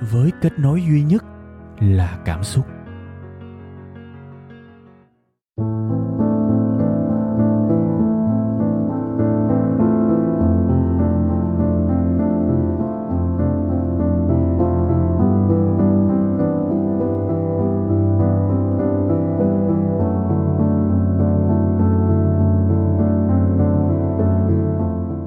với kết nối duy nhất là cảm xúc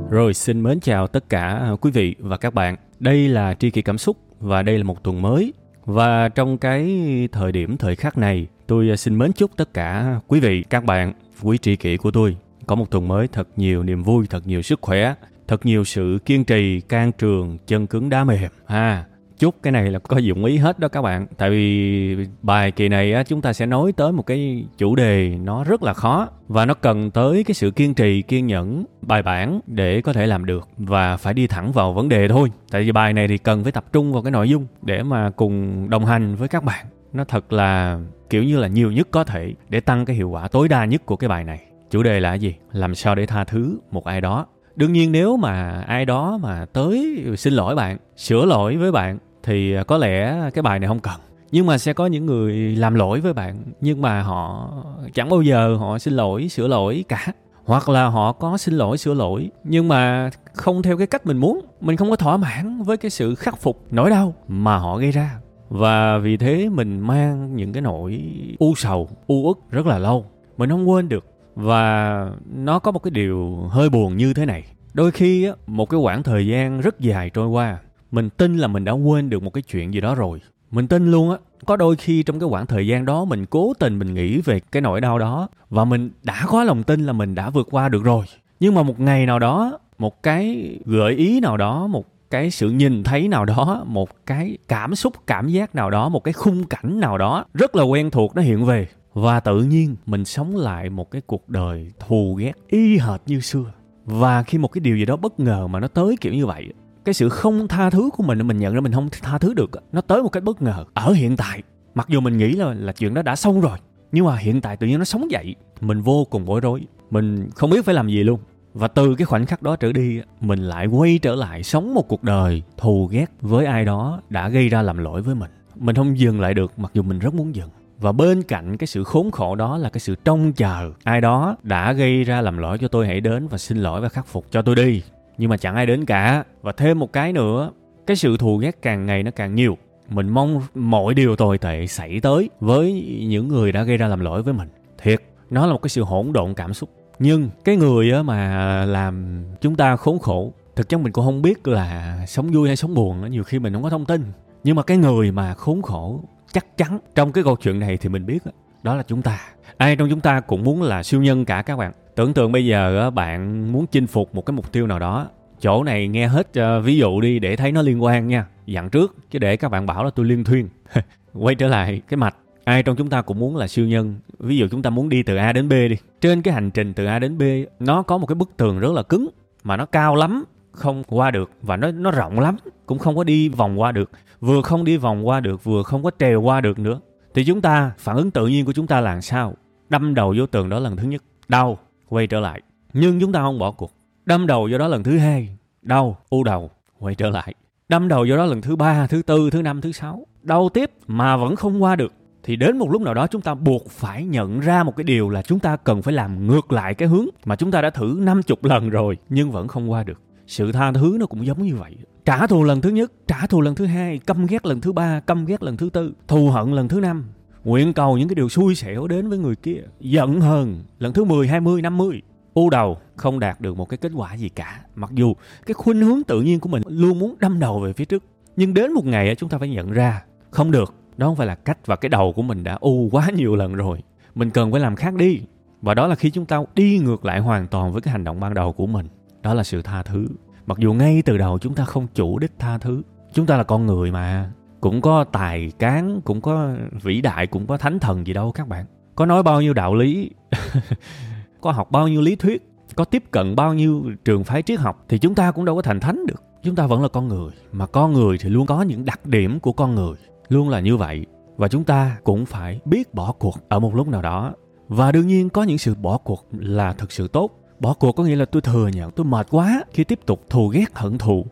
Rồi, xin mến chào tất cả à, quý vị và các bạn. Đây là Tri Kỷ Cảm Xúc và đây là một tuần mới. Và trong cái thời điểm thời khắc này, tôi à, xin mến chúc tất cả quý vị, các bạn, quý tri kỷ của tôi có một tuần mới thật nhiều niềm vui, thật nhiều sức khỏe, thật nhiều sự kiên trì, can trường, chân cứng đá mềm. Ha, chút cái này là có dụng ý hết đó các bạn. Tại vì bài kỳ này á, chúng ta sẽ nói tới một cái chủ đề nó rất là khó và nó cần tới cái sự kiên trì kiên nhẫn bài bản để có thể làm được và phải đi thẳng vào vấn đề thôi. Tại vì bài này thì cần phải tập trung vào cái nội dung để mà cùng đồng hành với các bạn. Nó thật là kiểu như là nhiều nhất có thể để tăng cái hiệu quả tối đa nhất của cái bài này. Chủ đề là gì? Làm sao để tha thứ một ai đó đương nhiên nếu mà ai đó mà tới xin lỗi bạn, sửa lỗi với bạn, thì à, có lẽ cái bài này không cần. Nhưng mà sẽ có những người làm lỗi với bạn, nhưng mà họ chẳng bao giờ họ xin lỗi, sửa lỗi cả. Hoặc là họ có xin lỗi, sửa lỗi, nhưng mà không theo cái cách mình muốn, mình không có thỏa mãn với cái sự khắc phục nỗi đau mà họ gây ra. Và vì thế mình mang những cái nỗi u sầu, u uất rất là lâu. Mình không quên được và nó có một cái điều hơi buồn như thế này. Đôi khi á, một cái khoảng thời gian rất dài trôi qua mình tin là mình đã quên được một cái chuyện gì đó rồi. Mình tin luôn á có đôi khi trong cái khoảng thời gian đó mình cố tình mình nghĩ về cái nỗi đau đó và mình đã có lòng tin là mình đã vượt qua được rồi. Nhưng mà một ngày nào đó một cái gợi ý nào đó một cái sự nhìn thấy nào đó một cái cảm xúc cảm giác nào đó một cái khung cảnh nào đó rất là quen thuộc nó hiện về và tự nhiên mình sống lại một cái cuộc đời thù ghét, y hệt như xưa. Và khi một cái điều gì đó bất ngờ mà nó tới kiểu như vậy, cái sự không tha thứ của mình mình nhận ra mình không tha thứ được, nó tới một cách bất ngờ. Ở hiện tại, mặc dù mình nghĩ là là chuyện đó đã xong rồi, nhưng mà hiện tại tự nhiên nó sống dậy, mình vô cùng bối rối, mình không biết phải làm gì luôn. Và từ cái khoảnh khắc đó trở đi, mình lại quay trở lại sống một cuộc đời thù ghét với ai đó đã gây ra làm lỗi với mình. Mình không dừng lại được, mặc dù mình rất muốn dừng và bên cạnh cái sự khốn khổ đó là cái sự trông chờ. Ai đó đã gây ra làm lỗi cho tôi hãy đến và xin lỗi và khắc phục cho tôi đi. Nhưng mà chẳng ai đến cả. Và thêm một cái nữa, cái sự thù ghét càng ngày nó càng nhiều. Mình mong mọi điều tồi tệ xảy tới với những người đã gây ra làm lỗi với mình. Thiệt, nó là một cái sự hỗn độn cảm xúc. Nhưng cái người mà làm chúng ta khốn khổ, thực chất mình cũng không biết là sống vui hay sống buồn nhiều khi mình không có thông tin. Nhưng mà cái người mà khốn khổ chắc chắn. Trong cái câu chuyện này thì mình biết đó là chúng ta. Ai trong chúng ta cũng muốn là siêu nhân cả các bạn. Tưởng tượng bây giờ bạn muốn chinh phục một cái mục tiêu nào đó, chỗ này nghe hết ờ, ví dụ đi để thấy nó liên quan nha. Dặn trước, chứ để các bạn bảo là tôi liên thuyên. Quay trở lại cái mạch. Ai trong chúng ta cũng muốn là siêu nhân? Ví dụ chúng ta muốn đi từ a đến b đi. Trên cái hành trình từ a đến b, nó có một cái bức tường rất là cứng, mà nó cao lắm không qua được và nó nó rộng lắm, cũng không có đi vòng qua được. Vừa không đi vòng qua được, vừa không có trèo qua được nữa. Thì chúng ta, phản ứng tự nhiên của chúng ta là sao? Đâm đầu vô tường đó lần thứ nhất, đau, quay trở lại. Nhưng chúng ta không bỏ cuộc. Đâm đầu vô đó lần thứ hai, đau, u đầu, quay trở lại. Đâm đầu vô đó lần thứ ba, thứ tư, thứ năm, thứ sáu, đau tiếp mà vẫn không qua được. Thì đến một lúc nào đó chúng ta buộc phải nhận ra một cái điều là chúng ta cần phải làm ngược lại cái hướng mà chúng ta đã thử năm chục lần rồi nhưng vẫn không qua được sự tha thứ nó cũng giống như vậy. Trả thù lần thứ nhất trả thù lần thứ hai căm ghét lần thứ ba căm ghét lần thứ tư thù hận lần thứ năm. Nguyện cầu những cái điều xui xẻo đến với người kia giận hờn lần thứ 10, 20, 50 u đầu không đạt được một cái kết quả gì cả. Mặc dù cái khuynh hướng tự nhiên của mình luôn muốn đâm đầu về phía trước nhưng đến một ngày chúng ta phải nhận ra không được. Đó không phải là cách và cái đầu của mình đã u quá nhiều lần rồi. Mình cần phải làm khác đi. Và đó là khi chúng ta đi ngược lại hoàn toàn với cái hành động ban đầu của mình đó là sự tha thứ. Mặc dù ngay từ đầu chúng ta không chủ đích tha thứ, chúng ta là con người mà. Cũng có tài cán, cũng có vĩ đại, cũng có thánh thần gì đâu các bạn. Có nói bao nhiêu đạo lý, có học bao nhiêu lý thuyết, có tiếp cận bao nhiêu trường phái triết học, thì chúng ta cũng đâu có thành thánh được. Chúng ta vẫn là con người, mà con người thì luôn có những đặc điểm của con người. Luôn là như vậy, và chúng ta cũng phải biết bỏ cuộc ở một lúc nào đó. Và đương nhiên có những sự bỏ cuộc là thực sự tốt bỏ cuộc có nghĩa là tôi thừa nhận, tôi mệt quá. Khi tiếp tục thù ghét, hận thù,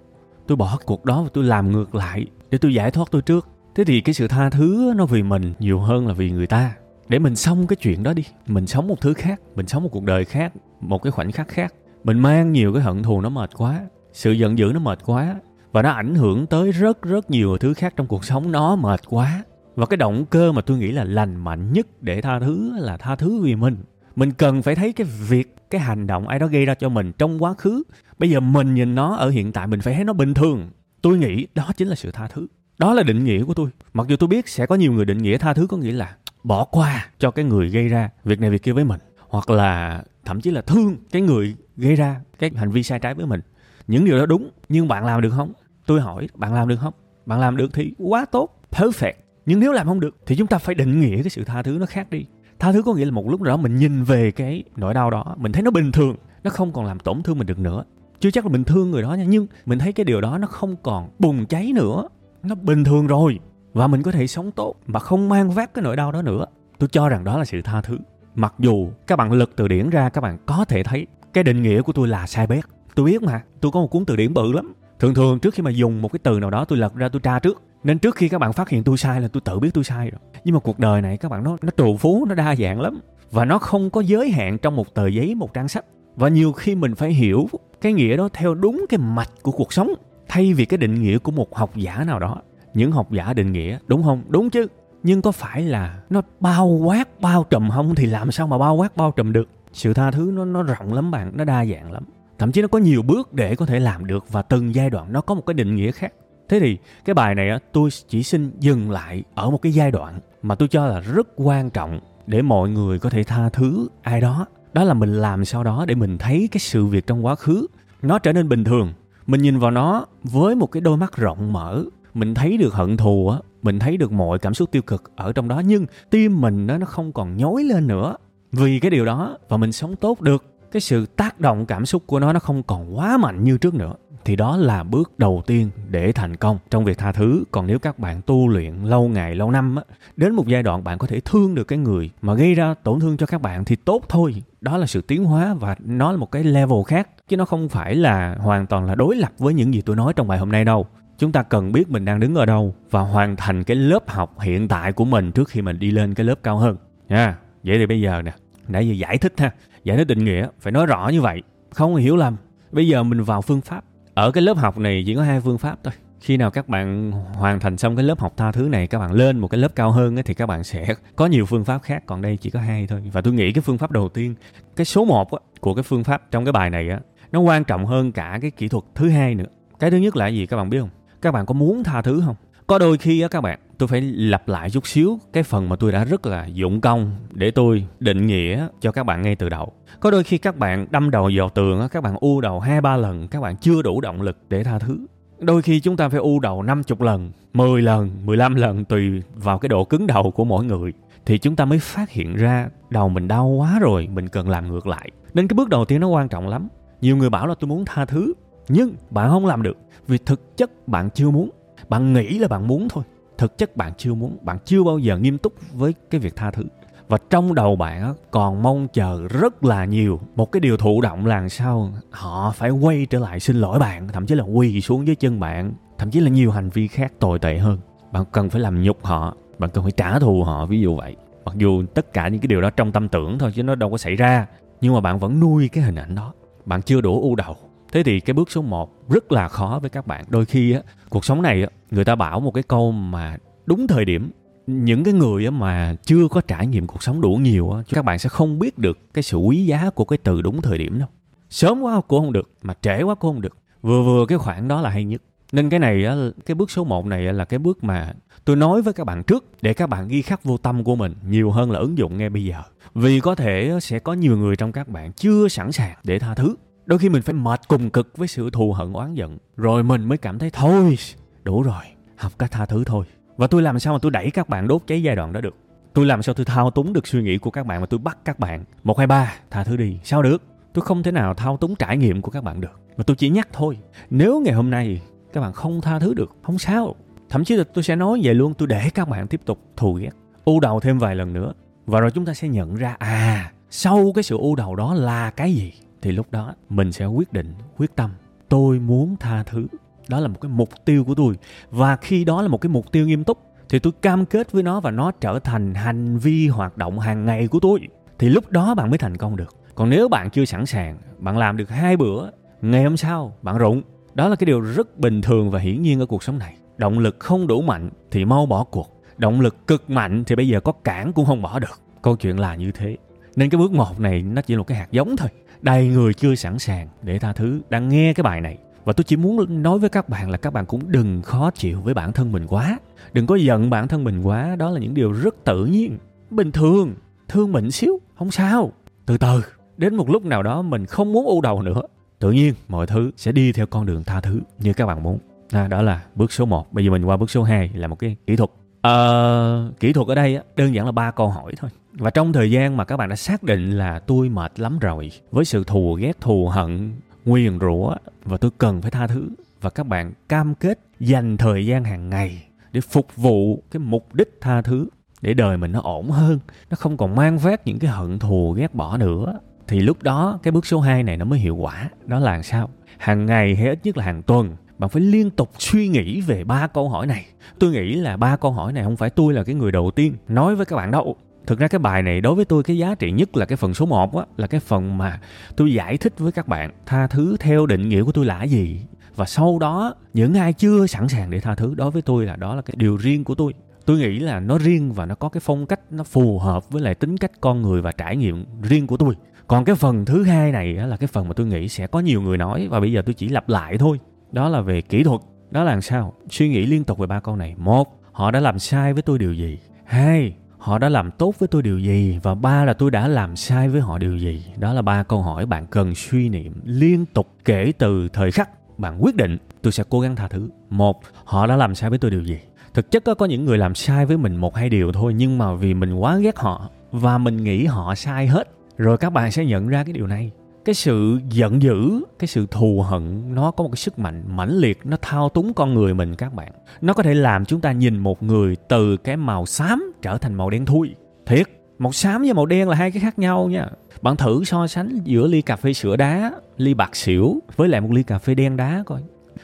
tôi bỏ cuộc đó và tôi làm ngược lại để tôi giải thoát tôi trước. Thế thì cái sự tha thứ nó vì mình nhiều hơn là vì người ta. Để mình xong cái chuyện đó đi, mình sống một thứ khác, mình sống một cuộc đời khác, một cái khoảnh khắc khác. Mình mang nhiều cái hận thù nó mệt quá, sự giận dữ nó mệt quá, và nó ảnh hưởng tới rất rất nhiều thứ khác trong cuộc sống. Nó mệt quá. Và cái động cơ mà tôi nghĩ là lành mạnh nhất để tha thứ là tha thứ vì mình mình cần phải thấy cái việc, cái hành động ai đó gây ra cho mình trong quá khứ. Bây giờ mình nhìn nó ở hiện tại, mình phải thấy nó bình thường. Tôi nghĩ đó chính là sự tha thứ. Đó là định nghĩa của tôi. Mặc dù tôi biết sẽ có nhiều người định nghĩa tha thứ, có nghĩa là bỏ qua cho cái người gây ra việc này, việc kia với mình. Hoặc là thậm chí là thương cái người gây ra cái hành vi sai trái với mình. Những điều đó đúng, nhưng bạn làm được không? Tôi hỏi, bạn làm được không? Bạn làm được thì quá tốt, perfect. Nhưng nếu làm không được thì chúng ta phải định nghĩa cái sự tha thứ nó khác đi tha thứ có nghĩa là một lúc nào đó mình nhìn về cái nỗi đau đó, mình thấy nó bình thường, nó không còn làm tổn thương mình được nữa. Chưa chắc là mình thương người đó nha, nhưng mình thấy cái điều đó nó không còn bùng cháy nữa. Nó bình thường rồi, và mình có thể sống tốt mà không mang vác cái nỗi đau đó nữa. Tôi cho rằng đó là sự tha thứ. Mặc dù các bạn lật từ điển ra, các bạn có thể thấy cái định nghĩa của tôi là sai bét. Tôi biết mà, tôi có một cuốn từ điển bự lắm. Thường thường trước khi mà dùng một cái từ nào đó, tôi lật ra, tôi tra trước nên trước khi các bạn phát hiện tôi sai là tôi tự biết tôi sai rồi. Nhưng mà cuộc đời này các bạn, nó nó trù phú, nó đa dạng lắm. Và nó không có giới hạn trong một tờ giấy, một trang sách. Và nhiều khi mình phải hiểu cái nghĩa đó theo đúng cái mạch của cuộc sống, thay vì cái định nghĩa của một học giả nào đó. Những học giả định nghĩa, đúng không? Đúng chứ. Nhưng có phải là nó bao quát, bao trùm không thì làm sao mà bao quát, bao trùm được? Sự tha thứ nó nó rộng lắm bạn, nó đa dạng lắm. Thậm chí nó có nhiều bước để có thể làm được và từng giai đoạn nó có một cái định nghĩa khác thế thì cái bài này á, tôi chỉ xin dừng lại ở một cái giai đoạn mà tôi cho là rất quan trọng để mọi người có thể tha thứ ai đó. Đó là mình làm sau đó để mình thấy cái sự việc trong quá khứ nó trở nên bình thường. Mình nhìn vào nó với một cái đôi mắt rộng mở, mình thấy được hận thù á, mình thấy được mọi cảm xúc tiêu cực ở trong đó, nhưng tim mình nó nó không còn nhói lên nữa. Vì cái điều đó và mình sống tốt được cái sự tác động cảm xúc của nó nó không còn quá mạnh như trước nữa. Thì đó là bước đầu tiên để thành công trong việc tha thứ. Còn nếu các bạn tu luyện lâu ngày, lâu năm á, đến một giai đoạn bạn có thể thương được cái người mà gây ra tổn thương cho các bạn thì tốt thôi. Đó là sự tiến hóa và nó là một cái level khác, chứ nó không phải là hoàn toàn là đối lập với những gì tôi nói trong bài hôm nay đâu. Chúng ta cần biết mình đang đứng ở đâu và hoàn thành cái lớp học hiện tại của mình trước khi mình đi lên cái lớp cao hơn. Nha, vậy thì bây giờ nè, nãy giờ giải thích ha giải thích định nghĩa phải nói rõ như vậy. Không hiểu lầm. Bây giờ mình vào phương pháp. Ở cái lớp học này chỉ có hai phương pháp thôi. Khi nào các bạn hoàn thành xong cái lớp học tha thứ này các bạn lên một cái lớp cao hơn ấy, thì các bạn sẽ có nhiều phương pháp khác. Còn đây chỉ có hai thôi. Và tôi nghĩ cái phương pháp đầu tiên cái số 1 của cái phương pháp trong cái bài này á nó quan trọng hơn cả cái kỹ thuật thứ hai nữa. Cái thứ nhất là gì các bạn biết không? Các bạn có muốn tha thứ không? Có đôi khi á các bạn, tôi phải lặp lại chút xíu cái phần mà tôi đã rất là dụng công để tôi định nghĩa cho các bạn ngay từ đầu. Có đôi khi các bạn đâm đầu vào tường á, các bạn u đầu hai ba lần, các bạn chưa đủ động lực để tha thứ. Đôi khi chúng ta phải u đầu 50 lần 10 lần 15 lần tùy vào cái độ cứng đầu của mỗi người, thì chúng ta mới phát hiện ra đầu mình đau quá rồi, mình cần làm ngược lại. Nên cái bước đầu tiên nó quan trọng lắm. Nhiều người bảo là tôi muốn tha thứ, nhưng bạn không làm được, vì thực chất bạn chưa muốn bạn nghĩ là bạn muốn thôi. Thực chất bạn chưa muốn. Bạn chưa bao giờ nghiêm túc với cái việc tha thứ. Và trong đầu bạn còn mong chờ rất là nhiều. Một cái điều thụ động là sao? Họ phải quay trở lại xin lỗi bạn, thậm chí là quỳ xuống dưới chân bạn, thậm chí là nhiều hành vi khác tồi tệ hơn. Bạn cần phải làm nhục họ, bạn cần phải trả thù họ, ví dụ vậy. Mặc dù tất cả những cái điều đó trong tâm tưởng thôi, chứ nó đâu có xảy ra. Nhưng mà bạn vẫn nuôi cái hình ảnh đó. Bạn chưa đủ ưu đầu thế thì cái bước số 1 rất là khó với các bạn. Đôi khi á, cuộc sống này á, người ta bảo một cái câu mà đúng thời điểm, những cái người mà chưa có trải nghiệm cuộc sống đủ nhiều á, các bạn sẽ không biết được cái sự quý giá của cái từ đúng thời điểm đâu. Sớm quá cũng không được, mà trễ quá cũng không được. Vừa vừa cái khoảng đó là hay nhất. Nên cái này á, cái bước số 1 này là cái bước mà tôi nói với các bạn trước để các bạn ghi khắc vô tâm của mình nhiều hơn là ứng dụng ngay bây giờ. Vì có thể sẽ có nhiều người trong các bạn chưa sẵn sàng để tha thứ đôi khi mình phải mệt cùng cực với sự thù hận, oán giận. Rồi mình mới cảm thấy, thôi, đủ rồi, học cách tha thứ thôi. Và tôi làm sao mà tôi đẩy các bạn đốt cháy giai đoạn đó được? Tôi làm sao tôi thao túng được suy nghĩ của các bạn mà tôi bắt các bạn? Một, hai, ba, tha thứ đi. Sao được? Tôi không thể nào thao túng trải nghiệm của các bạn được. Mà tôi chỉ nhắc thôi, nếu ngày hôm nay các bạn không tha thứ được, không sao. Thậm chí là tôi sẽ nói vậy luôn, tôi để các bạn tiếp tục thù ghét, u đầu thêm vài lần nữa. Và rồi chúng ta sẽ nhận ra à sau cái sự u đầu đó là cái gì? Thì lúc đó mình sẽ quyết định, quyết tâm, tôi muốn tha thứ. Đó là một cái mục tiêu của tôi. Và khi đó là một cái mục tiêu nghiêm túc, thì tôi cam kết với nó và nó trở thành hành vi hoạt động hàng ngày của tôi. Thì lúc đó bạn mới thành công được. Còn nếu bạn chưa sẵn sàng, bạn làm được hai bữa, ngày hôm sau bạn rụng. Đó là cái điều rất bình thường và hiển nhiên ở cuộc sống này. Động lực không đủ mạnh thì mau bỏ cuộc. Động lực cực mạnh thì bây giờ có cản cũng không bỏ được. Câu chuyện là như thế. Nên cái bước một này nó chỉ là một cái hạt giống thôi đầy người chưa sẵn sàng để tha thứ. Đang nghe cái bài này và tôi chỉ muốn nói với các bạn là các bạn cũng đừng khó chịu với bản thân mình quá. Đừng có giận bản thân mình quá đó là những điều rất tự nhiên bình thường thương mình xíu không sao. Từ từ đến một lúc nào đó mình không muốn u đầu nữa tự nhiên mọi thứ sẽ đi theo con đường tha thứ như các bạn muốn. À, đó là bước số 1 bây giờ mình qua bước số 2 là một cái kỹ thuật. Ờ, kỹ thuật ở đây đơn giản là ba câu hỏi thôi. Và trong thời gian mà các bạn đã xác định là tôi mệt lắm rồi với sự thù ghét, thù hận, nguyền rủa và tôi cần phải tha thứ và các bạn cam kết dành thời gian hàng ngày để phục vụ cái mục đích tha thứ để đời mình nó ổn hơn, nó không còn mang vác những cái hận thù ghét bỏ nữa thì lúc đó cái bước số 2 này nó mới hiệu quả. Đó là sao? Hàng ngày hay ít nhất là hàng tuần bạn phải liên tục suy nghĩ về ba câu hỏi này. Tôi nghĩ là ba câu hỏi này không phải tôi là cái người đầu tiên nói với các bạn đâu. Thực ra cái bài này đối với tôi cái giá trị nhất là cái phần số 1 á, là cái phần mà tôi giải thích với các bạn tha thứ theo định nghĩa của tôi là gì. Và sau đó, những ai chưa sẵn sàng để tha thứ, đối với tôi là đó là cái điều riêng của tôi. Tôi nghĩ là nó riêng và nó có cái phong cách, nó phù hợp với lại tính cách con người và trải nghiệm riêng của tôi. Còn cái phần thứ hai này là cái phần mà tôi nghĩ sẽ có nhiều người nói và bây giờ tôi chỉ lặp lại thôi đó là về kỹ thuật. Đó là làm sao? Suy nghĩ liên tục về ba câu này. Một, họ đã làm sai với tôi điều gì? Hai, họ đã làm tốt với tôi điều gì? Và ba là tôi đã làm sai với họ điều gì? Đó là ba câu hỏi bạn cần suy niệm liên tục kể từ thời khắc bạn quyết định. Tôi sẽ cố gắng tha thứ. Một, họ đã làm sai với tôi điều gì? Thực chất có những người làm sai với mình một hai điều thôi, nhưng mà vì mình quá ghét họ và mình nghĩ họ sai hết. Rồi các bạn sẽ nhận ra cái điều này cái sự giận dữ, cái sự thù hận, nó có một cái sức mạnh mãnh liệt, nó thao túng con người mình, các bạn. Nó có thể làm chúng ta nhìn một người từ cái màu xám trở thành màu đen thui. Thiệt, màu xám với màu đen là hai cái khác nhau nha. Bạn thử so sánh giữa ly cà phê sữa đá, ly bạc xỉu với lại một ly cà phê đen đá coi.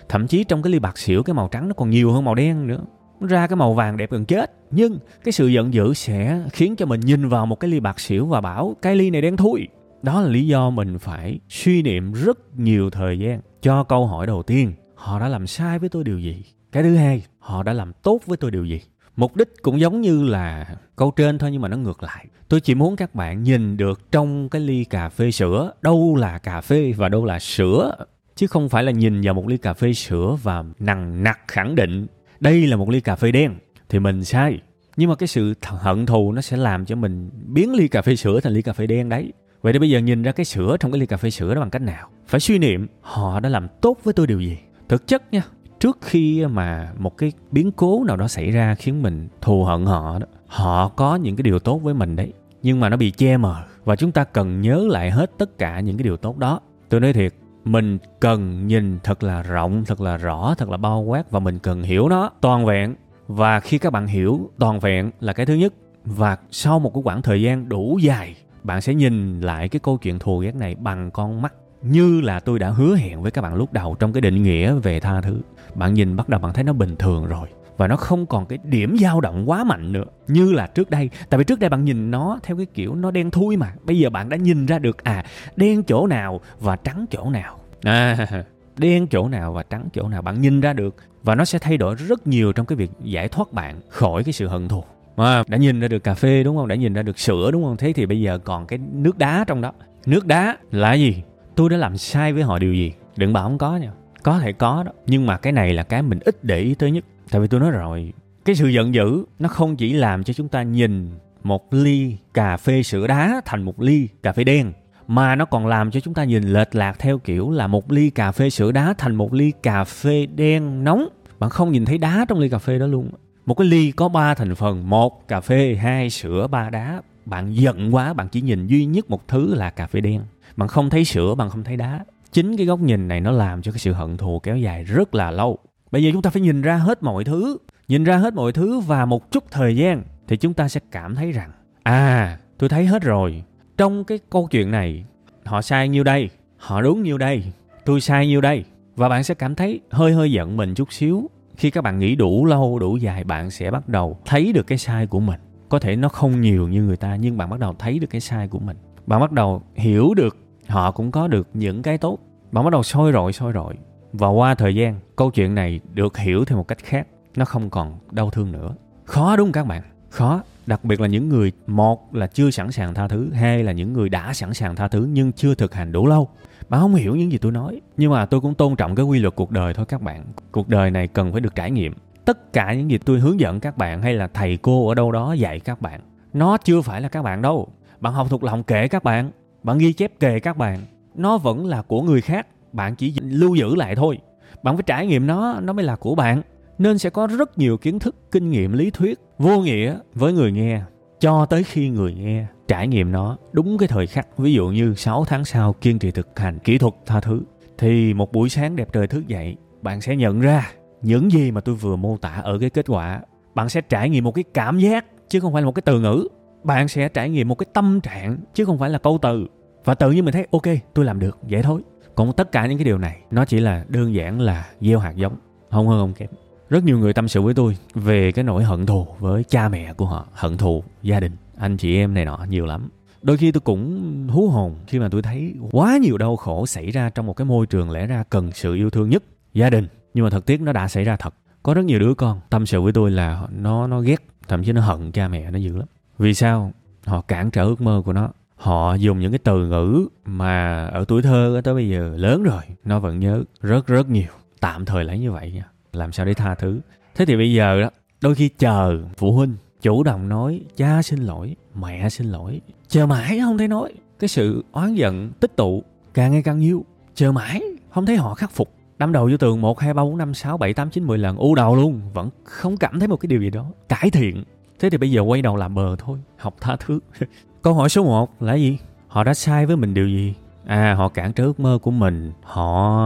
Thậm chí trong cái ly bạc xỉu, cái màu trắng nó còn nhiều hơn màu đen nữa. Ra cái màu vàng đẹp gần chết. Nhưng cái sự giận dữ sẽ khiến cho mình nhìn vào một cái ly bạc xỉu và bảo, cái ly này đen thui đó là lý do mình phải suy niệm rất nhiều thời gian cho câu hỏi đầu tiên. Họ đã làm sai với tôi điều gì? Cái thứ hai, họ đã làm tốt với tôi điều gì? Mục đích cũng giống như là câu trên thôi nhưng mà nó ngược lại. Tôi chỉ muốn các bạn nhìn được trong cái ly cà phê sữa. Đâu là cà phê và đâu là sữa? Chứ không phải là nhìn vào một ly cà phê sữa và nằng nặc khẳng định, đây là một ly cà phê đen. Thì mình sai. Nhưng mà cái sự hận thù nó sẽ làm cho mình biến ly cà phê sữa thành ly cà phê đen đấy. Vậy thì bây giờ nhìn ra cái sữa trong cái ly cà phê sữa đó bằng cách nào? Phải suy niệm họ đã làm tốt với tôi điều gì? Thực chất nha, trước khi mà một cái biến cố nào đó xảy ra khiến mình thù hận họ đó, họ có những cái điều tốt với mình đấy. Nhưng mà nó bị che mờ và chúng ta cần nhớ lại hết tất cả những cái điều tốt đó. Tôi nói thiệt, mình cần nhìn thật là rộng, thật là rõ, thật là bao quát và mình cần hiểu nó toàn vẹn. Và khi các bạn hiểu toàn vẹn là cái thứ nhất và sau một cái khoảng thời gian đủ dài bạn sẽ nhìn lại cái câu chuyện thù ghét này bằng con mắt như là tôi đã hứa hẹn với các bạn lúc đầu trong cái định nghĩa về tha thứ. Bạn nhìn bắt đầu bạn thấy nó bình thường rồi và nó không còn cái điểm dao động quá mạnh nữa như là trước đây. Tại vì trước đây bạn nhìn nó theo cái kiểu nó đen thui mà. Bây giờ bạn đã nhìn ra được à đen chỗ nào và trắng chỗ nào. À đen chỗ nào và trắng chỗ nào. Bạn nhìn ra được và nó sẽ thay đổi rất nhiều trong cái việc giải thoát bạn khỏi cái sự hận thù mà đã nhìn ra được cà phê đúng không? Đã nhìn ra được sữa đúng không? Thế thì bây giờ còn cái nước đá trong đó. Nước đá là gì? Tôi đã làm sai với họ điều gì? Đừng bảo không có nha. Có thể có đó. Nhưng mà cái này là cái mình ít để ý tới nhất. Tại vì tôi nói rồi, cái sự giận dữ nó không chỉ làm cho chúng ta nhìn một ly cà phê sữa đá thành một ly cà phê đen, mà nó còn làm cho chúng ta nhìn lệch lạc theo kiểu là một ly cà phê sữa đá thành một ly cà phê đen nóng. Bạn không nhìn thấy đá trong ly cà phê đó luôn một cái ly có ba thành phần, một cà phê, hai sữa, ba đá. Bạn giận quá, bạn chỉ nhìn duy nhất một thứ là cà phê đen. Bạn không thấy sữa, bạn không thấy đá. Chính cái góc nhìn này nó làm cho cái sự hận thù kéo dài rất là lâu. Bây giờ chúng ta phải nhìn ra hết mọi thứ. Nhìn ra hết mọi thứ và một chút thời gian thì chúng ta sẽ cảm thấy rằng à tôi thấy hết rồi. Trong cái câu chuyện này, họ sai nhiêu đây? Họ đúng nhiêu đây? Tôi sai nhiêu đây? Và bạn sẽ cảm thấy hơi hơi giận mình chút xíu khi các bạn nghĩ đủ lâu, đủ dài, bạn sẽ bắt đầu thấy được cái sai của mình. Có thể nó không nhiều như người ta, nhưng bạn bắt đầu thấy được cái sai của mình. Bạn bắt đầu hiểu được, họ cũng có được những cái tốt. Bạn bắt đầu soi rọi soi rọi và qua thời gian, câu chuyện này được hiểu theo một cách khác. Nó không còn đau thương nữa. Khó đúng không các bạn? Khó đặc biệt là những người, một là chưa sẵn sàng tha thứ, hai là những người đã sẵn sàng tha thứ nhưng chưa thực hành đủ lâu. Bạn không hiểu những gì tôi nói, nhưng mà tôi cũng tôn trọng cái quy luật cuộc đời thôi các bạn. Cuộc đời này cần phải được trải nghiệm. Tất cả những gì tôi hướng dẫn các bạn hay là thầy cô ở đâu đó dạy các bạn, nó chưa phải là các bạn đâu. Bạn học thuộc lòng kệ các bạn bạn ghi chép kề các bạn. Nó vẫn là của người khác, bạn chỉ lưu giữ lại thôi. Bạn phải trải nghiệm nó nó mới là của bạn nên sẽ có rất nhiều kiến thức, kinh nghiệm, lý thuyết vô nghĩa với người nghe, cho tới khi người nghe trải nghiệm nó đúng cái thời khắc. Ví dụ như 6 tháng sau kiên trì thực hành kỹ thuật tha thứ, thì một buổi sáng đẹp trời thức dậy, bạn sẽ nhận ra những gì mà tôi vừa mô tả ở cái kết quả. Bạn sẽ trải nghiệm một cái cảm giác, chứ không phải là một cái từ ngữ. Bạn sẽ trải nghiệm một cái tâm trạng, chứ không phải là câu từ. Và tự nhiên mình thấy, ok, tôi làm được, vậy thôi. Còn tất cả những cái điều này, nó chỉ là đơn giản là gieo hạt giống, không hơn không kém rất nhiều người tâm sự với tôi về cái nỗi hận thù với cha mẹ của họ. Hận thù gia đình, anh chị em này nọ, nhiều lắm. Đôi khi tôi cũng hú hồn khi mà tôi thấy quá nhiều đau khổ xảy ra trong một cái môi trường lẽ ra cần sự yêu thương nhất, gia đình. Nhưng mà thật tiếc nó đã xảy ra thật. Có rất nhiều đứa con tâm sự với tôi là nó nó ghét, thậm chí nó hận cha mẹ nó dữ lắm. Vì sao? Họ cản trở ước mơ của nó. Họ dùng những cái từ ngữ mà ở tuổi thơ tới bây giờ lớn rồi, nó vẫn nhớ rất rất nhiều. Tạm thời lấy như vậy nha làm sao để tha thứ? Thế thì bây giờ đó, đôi khi chờ phụ huynh chủ động nói, cha xin lỗi, mẹ xin lỗi, chờ mãi không thấy nói. Cái sự oán giận, tích tụ càng ngày càng nhiều. Chờ mãi không thấy họ khắc phục. Đâm đầu vô tường một, hai, ba, bốn, năm, sáu, bảy, tám, chín, mười lần u đầu luôn, vẫn không cảm thấy một cái điều gì đó. Cải thiện. Thế thì bây giờ quay đầu làm bờ thôi, học tha thứ. Câu hỏi số 1 là gì? Họ đã sai với mình điều gì? À họ cản trở ước mơ của mình. Họ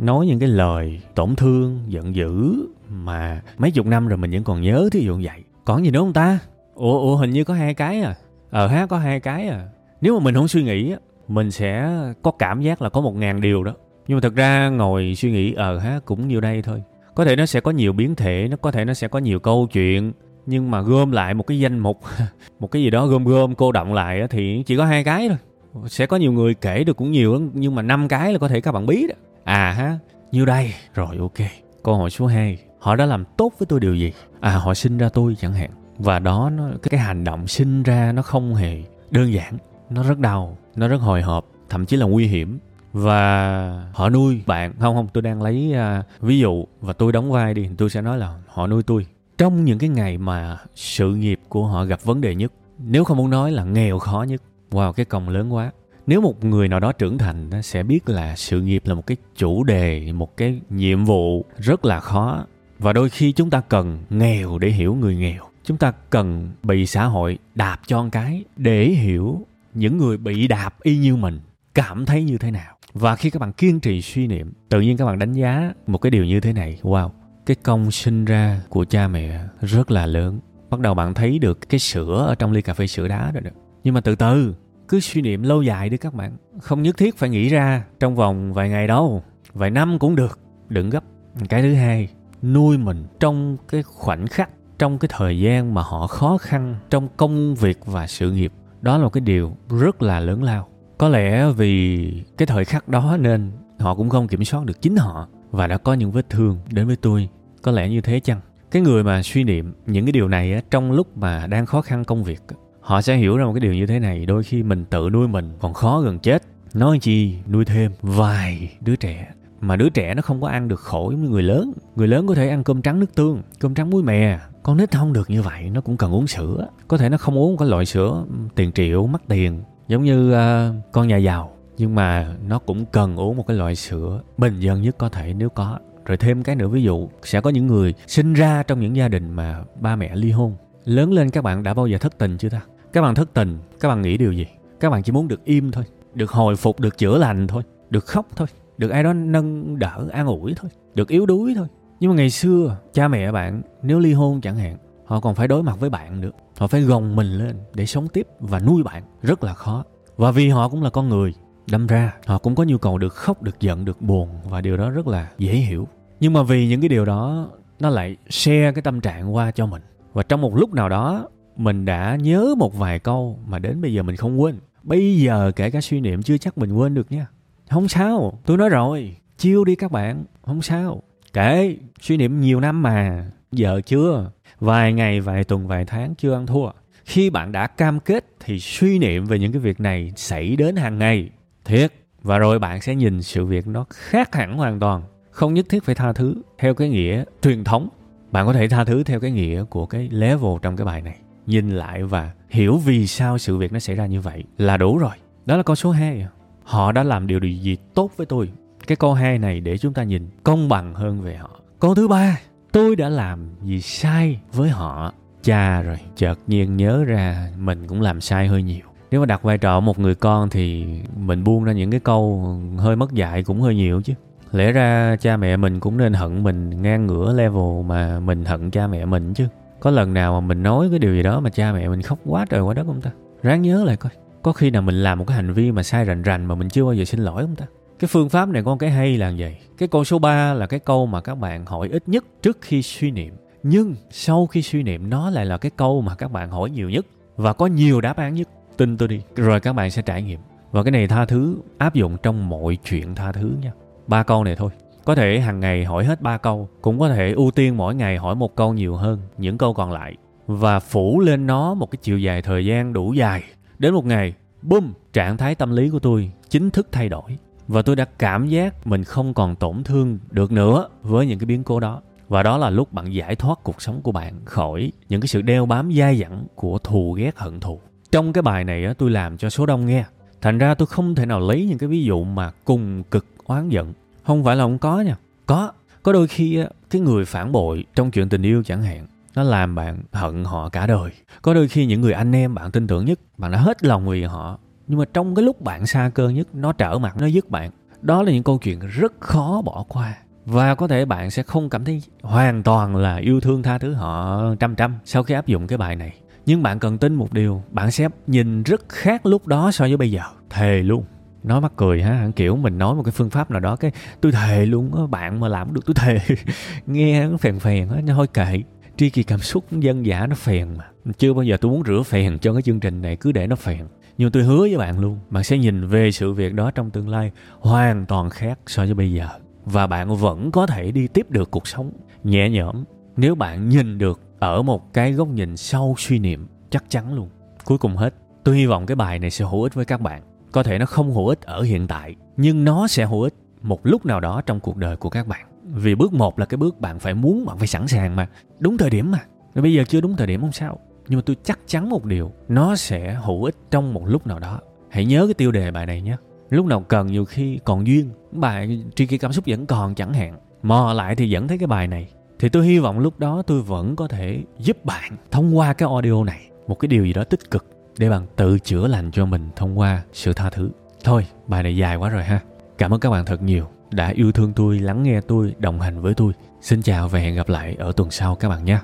nói những cái lời tổn thương, giận dữ mà mấy chục năm rồi mình vẫn còn nhớ, thí dụ vậy. Còn gì nữa không ta? Ủa ủa, hình như có hai cái à. Ờ ha có hai cái à. Nếu mà mình không suy nghĩ mình sẽ có cảm giác là có một ngàn điều đó. Nhưng mà thật ra ngồi suy nghĩ ờ ha cũng nhiêu đây thôi. Có thể nó sẽ có nhiều biến thể, nó có thể nó sẽ có nhiều câu chuyện, nhưng mà gom lại một cái danh mục, một cái gì đó gom gom, cô động lại thì chỉ có hai cái thôi sẽ có nhiều người kể được cũng nhiều nhưng mà năm cái là có thể các bạn biết đó à ha nhiêu đây? Rồi ok. Câu hỏi số 2 họ đã làm tốt với tôi điều gì? À họ sinh ra tôi chẳng hạn. Và đó nó cái, cái hành động sinh ra nó không hề đơn giản. Nó rất đau nó rất hồi hộp thậm chí là nguy hiểm. Và họ nuôi bạn. Không không tôi đang lấy uh, ví dụ và tôi đóng vai đi. Tôi sẽ nói là họ nuôi tôi. Trong những cái ngày mà sự nghiệp của họ gặp vấn đề nhất nếu không muốn nói là nghèo khó nhất wow, cái công lớn quá. Nếu một người nào đó trưởng thành, nó sẽ biết là sự nghiệp là một cái chủ đề, một cái nhiệm vụ rất là khó. Và đôi khi chúng ta cần nghèo để hiểu người nghèo. Chúng ta cần bị xã hội đạp cho một cái để hiểu những người bị đạp y như mình, cảm thấy như thế nào. Và khi các bạn kiên trì suy niệm, tự nhiên các bạn đánh giá một cái điều như thế này. Wow, cái công sinh ra của cha mẹ rất là lớn. Bắt đầu bạn thấy được cái sữa ở trong ly cà phê sữa đá rồi đó. Nhưng mà từ từ cứ suy niệm lâu dài đi các bạn. Không nhất thiết phải nghĩ ra trong vòng vài ngày đâu. Vài năm cũng được. Đừng gấp. Cái thứ hai, nuôi mình trong cái khoảnh khắc, trong cái thời gian mà họ khó khăn trong công việc và sự nghiệp. Đó là một cái điều rất là lớn lao. Có lẽ vì cái thời khắc đó nên họ cũng không kiểm soát được chính họ và đã có những vết thương đến với tôi. Có lẽ như thế chăng? Cái người mà suy niệm những cái điều này trong lúc mà đang khó khăn công việc họ sẽ hiểu ra một cái điều như thế này đôi khi mình tự nuôi mình còn khó gần chết. Nói chi nuôi thêm vài đứa trẻ. Mà đứa trẻ nó không có ăn được khổ giống như người lớn. Người lớn có thể ăn cơm trắng nước tương cơm trắng muối mè. Con nít không được như vậy nó cũng cần uống sữa. Có thể nó không uống cái loại sữa tiền triệu mắc tiền giống như uh, con nhà giàu. Nhưng mà nó cũng cần uống một cái loại sữa bình dân nhất có thể nếu có. Rồi thêm cái nữa ví dụ sẽ có những người sinh ra trong những gia đình mà ba mẹ ly hôn. Lớn lên các bạn đã bao giờ thất tình chưa ta? Các bạn thất tình, các bạn nghĩ điều gì? Các bạn chỉ muốn được im thôi, được hồi phục, được chữa lành thôi, được khóc thôi, được ai đó nâng đỡ, an ủi thôi, được yếu đuối thôi. Nhưng mà ngày xưa, cha mẹ bạn, nếu ly hôn chẳng hạn, họ còn phải đối mặt với bạn nữa. Họ phải gồng mình lên để sống tiếp và nuôi bạn, rất là khó. Và vì họ cũng là con người, đâm ra họ cũng có nhu cầu được khóc, được giận, được buồn và điều đó rất là dễ hiểu. Nhưng mà vì những cái điều đó, nó lại share cái tâm trạng qua cho mình. Và trong một lúc nào đó mình đã nhớ một vài câu mà đến bây giờ mình không quên. Bây giờ kể cả suy niệm chưa chắc mình quên được nha. Không sao, tôi nói rồi. Chiêu đi các bạn, không sao. Kể, suy niệm nhiều năm mà, giờ chưa? Vài ngày, vài tuần, vài tháng chưa ăn thua. Khi bạn đã cam kết thì suy niệm về những cái việc này xảy đến hàng ngày. Thiệt, và rồi bạn sẽ nhìn sự việc nó khác hẳn hoàn toàn. Không nhất thiết phải tha thứ theo cái nghĩa truyền thống. Bạn có thể tha thứ theo cái nghĩa của cái level trong cái bài này nhìn lại và hiểu vì sao sự việc nó xảy ra như vậy là đủ rồi. Đó là câu số 2 họ đã làm điều gì tốt với tôi? Cái câu 2 này để chúng ta nhìn công bằng hơn về họ. Câu thứ ba, tôi đã làm gì sai với họ? Cha rồi, chợt nhiên nhớ ra mình cũng làm sai hơi nhiều. Nếu mà đặt vai trò một người con thì mình buông ra những cái câu hơi mất dạy cũng hơi nhiều chứ. Lẽ ra cha mẹ mình cũng nên hận mình ngang ngửa level mà mình hận cha mẹ mình chứ có lần nào mà mình nói cái điều gì đó mà cha mẹ mình khóc quá trời quá đất không ta? Ráng nhớ lại coi, có khi nào mình làm một cái hành vi mà sai rành rành mà mình chưa bao giờ xin lỗi không ta? Cái phương pháp này có cái hay là vậy? Cái câu số 3 là cái câu mà các bạn hỏi ít nhất trước khi suy niệm. Nhưng sau khi suy niệm, nó lại là cái câu mà các bạn hỏi nhiều nhất và có nhiều đáp án nhất. Tin tôi đi, rồi các bạn sẽ trải nghiệm. Và cái này tha thứ, áp dụng trong mọi chuyện tha thứ nha. Ba câu này thôi có thể hàng ngày hỏi hết ba câu, cũng có thể ưu tiên mỗi ngày hỏi một câu nhiều hơn những câu còn lại. Và phủ lên nó một cái chiều dài thời gian đủ dài. Đến một ngày, bum, trạng thái tâm lý của tôi chính thức thay đổi. Và tôi đã cảm giác mình không còn tổn thương được nữa với những cái biến cố đó. Và đó là lúc bạn giải thoát cuộc sống của bạn khỏi những cái sự đeo bám dai dẳng của thù ghét hận thù. Trong cái bài này tôi làm cho số đông nghe. Thành ra tôi không thể nào lấy những cái ví dụ mà cùng cực oán giận không phải là không có nha. Có. Có đôi khi cái người phản bội trong chuyện tình yêu chẳng hạn, nó làm bạn hận họ cả đời. Có đôi khi những người anh em bạn tin tưởng nhất, bạn đã hết lòng vì họ, nhưng mà trong cái lúc bạn xa cơ nhất, nó trở mặt, nó dứt bạn. Đó là những câu chuyện rất khó bỏ qua. Và có thể bạn sẽ không cảm thấy hoàn toàn là yêu thương tha thứ họ trăm trăm sau khi áp dụng cái bài này. Nhưng bạn cần tin một điều, bạn sẽ nhìn rất khác lúc đó so với bây giờ. Thề luôn nói mắc cười ha kiểu mình nói một cái phương pháp nào đó cái tôi thề luôn á, bạn mà làm được tôi thề. Nghe nó phèn phèn á thôi kệ. Tri kỳ cảm xúc dân giả nó phèn mà. Chưa bao giờ tôi muốn rửa phèn cho cái chương trình này, cứ để nó phèn. Nhưng tôi hứa với bạn luôn, bạn sẽ nhìn về sự việc đó trong tương lai hoàn toàn khác so với bây giờ. Và bạn vẫn có thể đi tiếp được cuộc sống nhẹ nhõm nếu bạn nhìn được ở một cái góc nhìn sâu suy niệm, chắc chắn luôn. Cuối cùng hết, tôi hy vọng cái bài này sẽ hữu ích với các bạn có thể nó không hữu ích ở hiện tại, nhưng nó sẽ hữu ích một lúc nào đó trong cuộc đời của các bạn. Vì bước một là cái bước bạn phải muốn, bạn phải sẵn sàng mà. Đúng thời điểm mà. Bây giờ chưa đúng thời điểm không sao. Nhưng mà tôi chắc chắn một điều, nó sẽ hữu ích trong một lúc nào đó. Hãy nhớ cái tiêu đề bài này nhé. Lúc nào cần nhiều khi còn duyên. Bài tri kỷ cảm xúc vẫn còn chẳng hạn. Mò lại thì vẫn thấy cái bài này. Thì tôi hy vọng lúc đó tôi vẫn có thể giúp bạn thông qua cái audio này. Một cái điều gì đó tích cực để bạn tự chữa lành cho mình thông qua sự tha thứ. Thôi, bài này dài quá rồi ha. Cảm ơn các bạn thật nhiều đã yêu thương tôi, lắng nghe tôi, đồng hành với tôi. Xin chào và hẹn gặp lại ở tuần sau các bạn nhé.